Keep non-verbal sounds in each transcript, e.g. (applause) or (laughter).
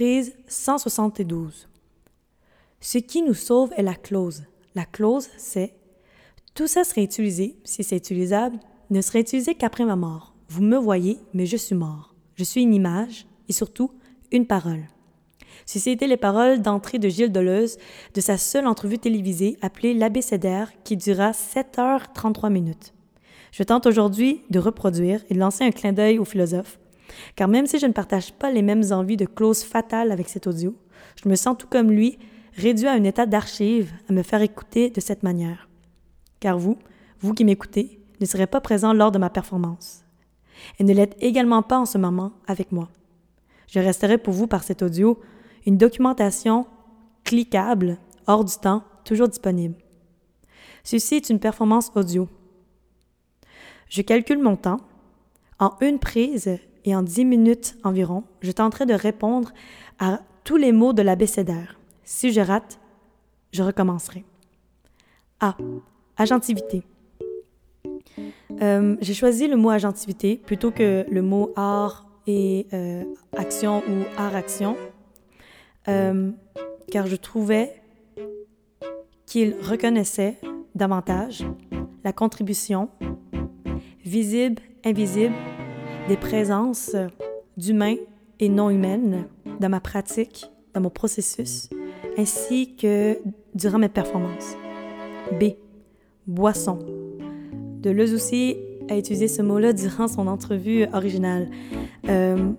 Prise 172. Ce qui nous sauve est la clause. La clause, c'est tout ça serait utilisé, si c'est utilisable, ne serait utilisé qu'après ma mort. Vous me voyez, mais je suis mort. Je suis une image et surtout une parole. Ceci étaient les paroles d'entrée de Gilles Deleuze de sa seule entrevue télévisée appelée L'abécédaire qui dura 7h33 minutes. Je tente aujourd'hui de reproduire et de lancer un clin d'œil au philosophe, car même si je ne partage pas les mêmes envies de clause fatale avec cet audio, je me sens tout comme lui réduit à un état d'archive à me faire écouter de cette manière. Car vous, vous qui m'écoutez, ne serez pas présent lors de ma performance. Et ne l'êtes également pas en ce moment avec moi. Je resterai pour vous par cet audio une documentation cliquable, hors du temps, toujours disponible. Ceci est une performance audio. Je calcule mon temps. En une prise et en dix minutes environ, je tenterai de répondre à tous les mots de l'abécédaire. Si je rate, je recommencerai. A. Agentivité. Euh, j'ai choisi le mot agentivité plutôt que le mot art et euh, action ou art-action, euh, car je trouvais qu'il reconnaissait davantage la contribution visible, invisible, des présences d'humains et non humaines dans ma pratique, dans mon processus, ainsi que durant mes performances. B. Boisson. Deleuze aussi a utilisé ce mot-là durant son entrevue originale. Euh,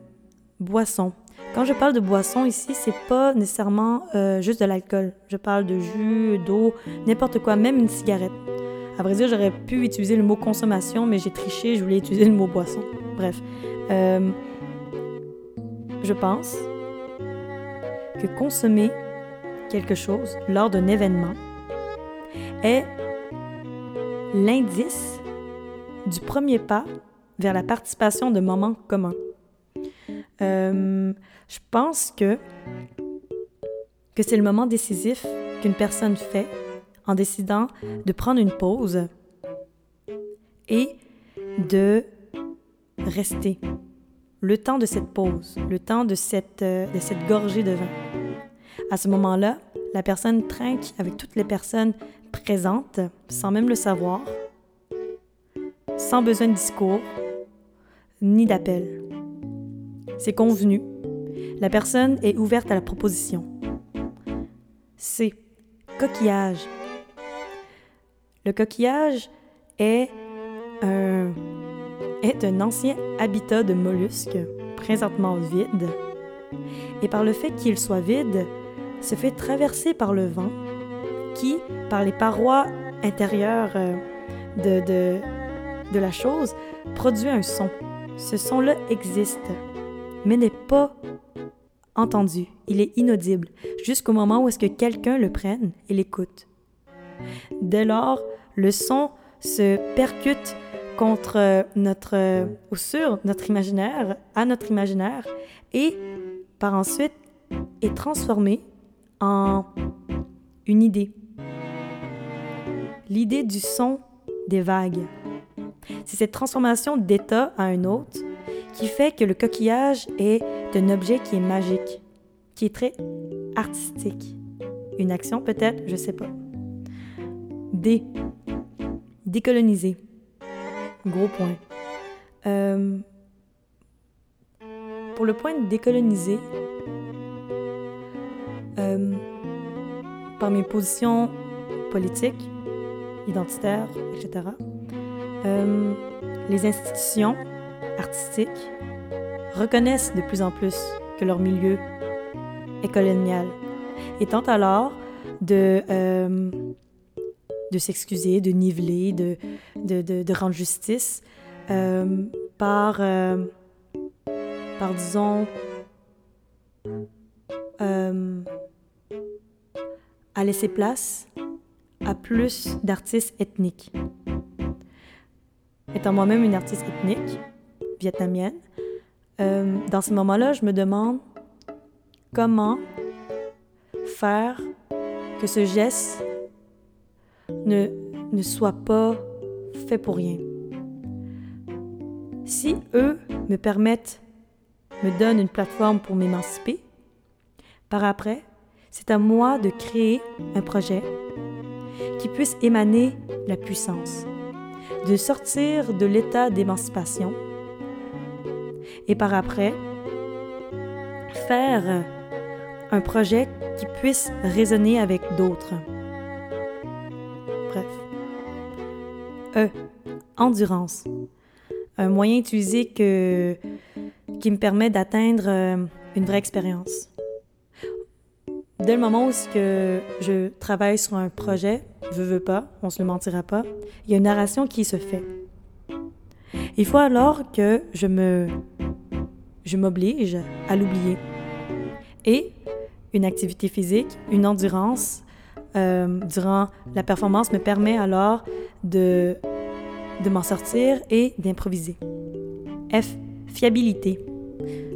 boisson. Quand je parle de boisson ici, c'est pas nécessairement euh, juste de l'alcool. Je parle de jus, d'eau, n'importe quoi, même une cigarette. À vrai dire, j'aurais pu utiliser le mot consommation, mais j'ai triché, je voulais utiliser le mot boisson. Bref. Euh, je pense que consommer quelque chose lors d'un événement est l'indice du premier pas vers la participation de moments communs. Euh, je pense que, que c'est le moment décisif qu'une personne fait en décidant de prendre une pause et de rester le temps de cette pause, le temps de cette, euh, de gorgée de vin. À ce moment-là, la personne trinque avec toutes les personnes présentes sans même le savoir, sans besoin de discours ni d'appel. C'est convenu. La personne est ouverte à la proposition. C'est coquillage. Le coquillage est un, est un ancien habitat de mollusques, présentement vide, et par le fait qu'il soit vide, se fait traverser par le vent qui, par les parois intérieures euh, de, de, de la chose, produit un son. Ce son-là existe, mais n'est pas entendu. Il est inaudible jusqu'au moment où est-ce que quelqu'un le prenne et l'écoute. Dès lors, le son se percute contre notre ou sur notre imaginaire, à notre imaginaire et par ensuite est transformé en une idée. L'idée du son des vagues. C'est cette transformation d'état à un autre qui fait que le coquillage est un objet qui est magique, qui est très artistique. Une action peut-être, je sais pas. D. Décoloniser. Gros point. Euh, pour le point de décoloniser, euh, par mes positions politiques, identitaires, etc., euh, les institutions artistiques reconnaissent de plus en plus que leur milieu est colonial et tentent alors de, de s'excuser, de niveler, de, de, de, rendre justice par, par, disons, à laisser place à plus d'artistes ethniques. Étant moi-même une artiste ethnique, vietnamienne, euh, dans ce moment-là, je me demande comment faire que ce geste ne, soit pas fait pour rien. Si eux me permettent, me donnent une plateforme pour m'émanciper, Par après, c'est à moi de créer un projet qui puisse émaner la puissance, de sortir de l'état d'émancipation et par après, faire un projet qui puisse résonner avec d'autres. E. Endurance. Un moyen utilisé qui me permet d'atteindre euh, une vraie expérience. Dès le moment où je travaille sur un projet, veux, veux pas, on se le mentira pas, il y a une narration qui se fait. Il faut alors que je me je m'oblige à l'oublier. Et une activité physique, une endurance euh, durant la performance me permet alors de, de m'en sortir et d'improviser. F. Fiabilité.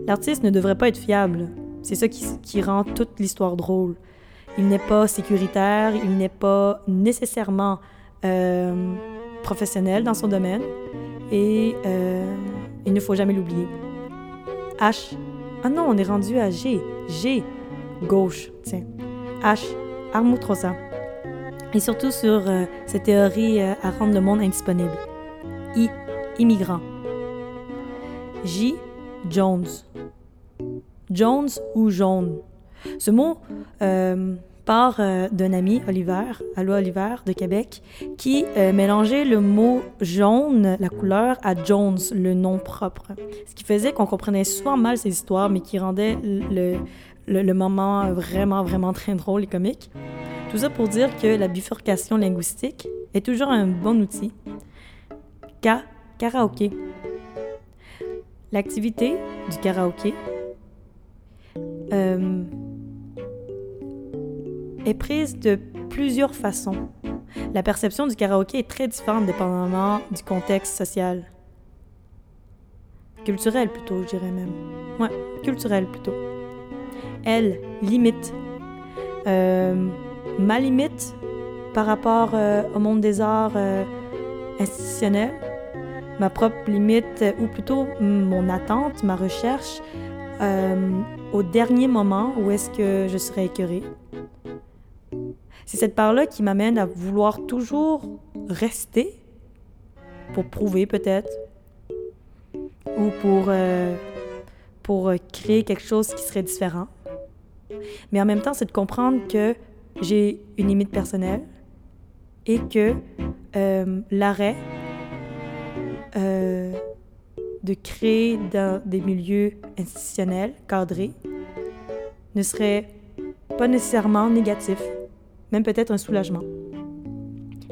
L'artiste ne devrait pas être fiable. C'est ça qui, qui rend toute l'histoire drôle. Il n'est pas sécuritaire, il n'est pas nécessairement euh, professionnel dans son domaine et euh, il ne faut jamais l'oublier. H. Ah non, on est rendu à G. G. Gauche, tiens. H. Armutrosa. Et surtout sur euh, cette théorie euh, à rendre le monde indisponible. I. Immigrant. J. Jones. Jones ou jaune. Ce mot euh, part euh, d'un ami, Oliver, Allo Oliver de Québec, qui mélangeait le mot jaune, la couleur, à Jones, le nom propre. Ce qui faisait qu'on comprenait souvent mal ces histoires, mais qui rendait le, le, moment vraiment, vraiment très drôle et comique. Tout ça pour dire que la bifurcation linguistique est toujours un bon outil. K. Karaoké. L'activité du karaoké euh, est prise de plusieurs façons. La perception du karaoké est très différente dépendamment du contexte social. Culturel plutôt, je dirais même. Ouais, culturel plutôt. Elle, limite. Euh, ma limite par rapport euh, au monde des arts euh, institutionnels, ma propre limite, ou plutôt mon attente, ma recherche, au dernier moment où est-ce que je serai écœurée. C'est cette part-là qui m'amène à vouloir toujours rester pour prouver peut-être ou pour, euh, pour créer quelque chose qui serait différent. Mais en même temps, c'est de comprendre que j'ai une limite personnelle et que euh, l'arrêt euh, de créer dans des milieux institutionnels, cadrés, ne serait pas nécessairement négatif même peut-être un soulagement.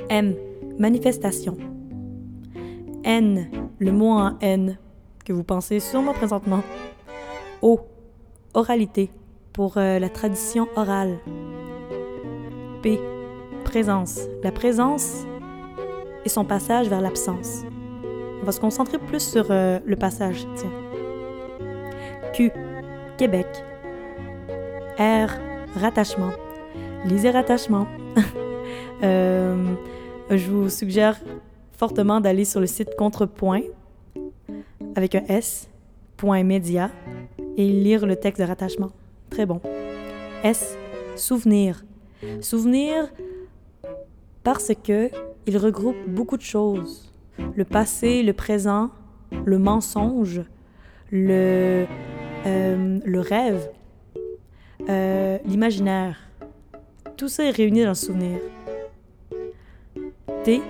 M, manifestation. N, le mot en N, que vous pensez sûrement présentement. O, oralité, pour euh, la tradition orale. P, présence, la présence et son passage vers l'absence. On va se concentrer plus sur euh, le passage, tiens. Q, Québec. R, rattachement. Lisez Rattachement. (laughs) euh, je vous suggère fortement d'aller sur le site Contrepoint avec un S, point média, et lire le texte de rattachement. Très bon. S, souvenir? Souvenir parce que il regroupe beaucoup de choses. Le passé, le présent, le mensonge, le, euh, le rêve, euh, l'imaginaire. Tout ça est réuni dans le souvenir. T,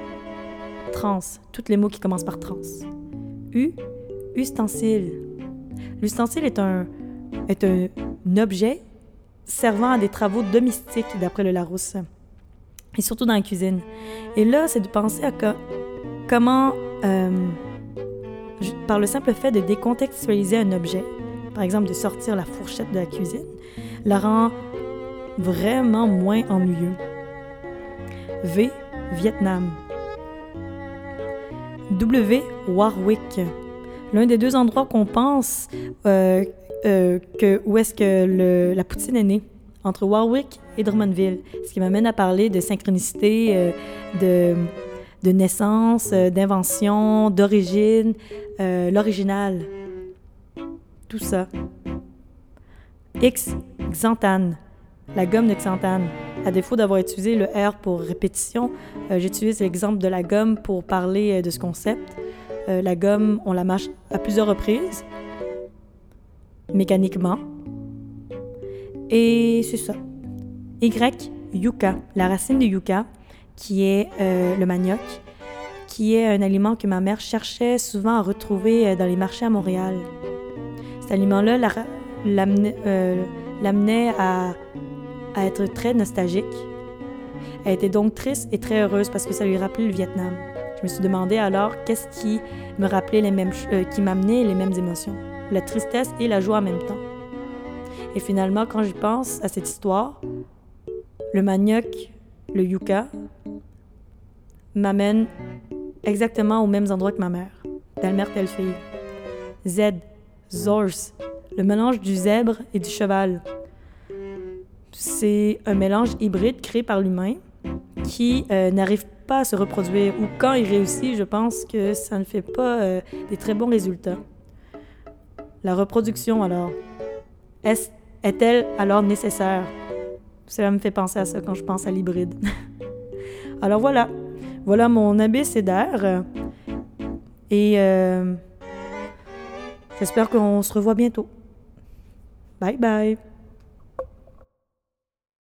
trans, tous les mots qui commencent par trans. U, ustensile. L'ustensile est un, est un, objet servant à des travaux domestiques, d'après le Larousse, et surtout dans la cuisine. Et là, c'est de penser à comment, euh, par le simple fait de décontextualiser un objet, par exemple de sortir la fourchette de la cuisine, la rend vraiment moins ennuyeux. V. Vietnam. W. Warwick. L'un des deux endroits qu'on pense euh, euh, que, où est-ce que la poutine est née, entre Warwick et Drummondville. Ce qui m'amène à parler de synchronicité, euh, de, naissance, d'invention, d'origine, l'original. Tout ça. X, xanthane, la gomme de xanthane. À défaut d'avoir utilisé le R pour répétition, euh, j'utilise l'exemple de la gomme pour parler euh, de ce concept. Euh, la gomme, on la mâche à plusieurs reprises, mécaniquement. Et c'est ça. Y, yucca, la racine de yucca, qui est le manioc, qui est un aliment que ma mère cherchait souvent à retrouver dans les marchés à Montréal. Cet aliment-là l'amenait à être très nostalgique. Elle était donc triste et très heureuse parce que ça lui rappelait le Vietnam. Je me suis demandé alors qu'est-ce qui me rappelait les mêmes, euh, qui m'amenait les mêmes émotions, la tristesse et la joie en même temps. Et finalement, quand j'y pense à cette histoire, le manioc, le yucca, m'amène exactement aux mêmes endroits que ma mère, telle fille. Z, Zorse, le mélange du zèbre et du cheval, c'est un mélange hybride créé par l'humain qui euh, n'arrive pas à se reproduire ou quand il réussit, je pense que ça ne fait pas euh, des très bons résultats. La reproduction, alors, est-elle alors nécessaire? Cela me fait penser à ça quand je pense à l'hybride. (laughs) alors voilà, voilà mon abécédaire. Et euh, j'espère qu'on se revoit bientôt. Bye bye.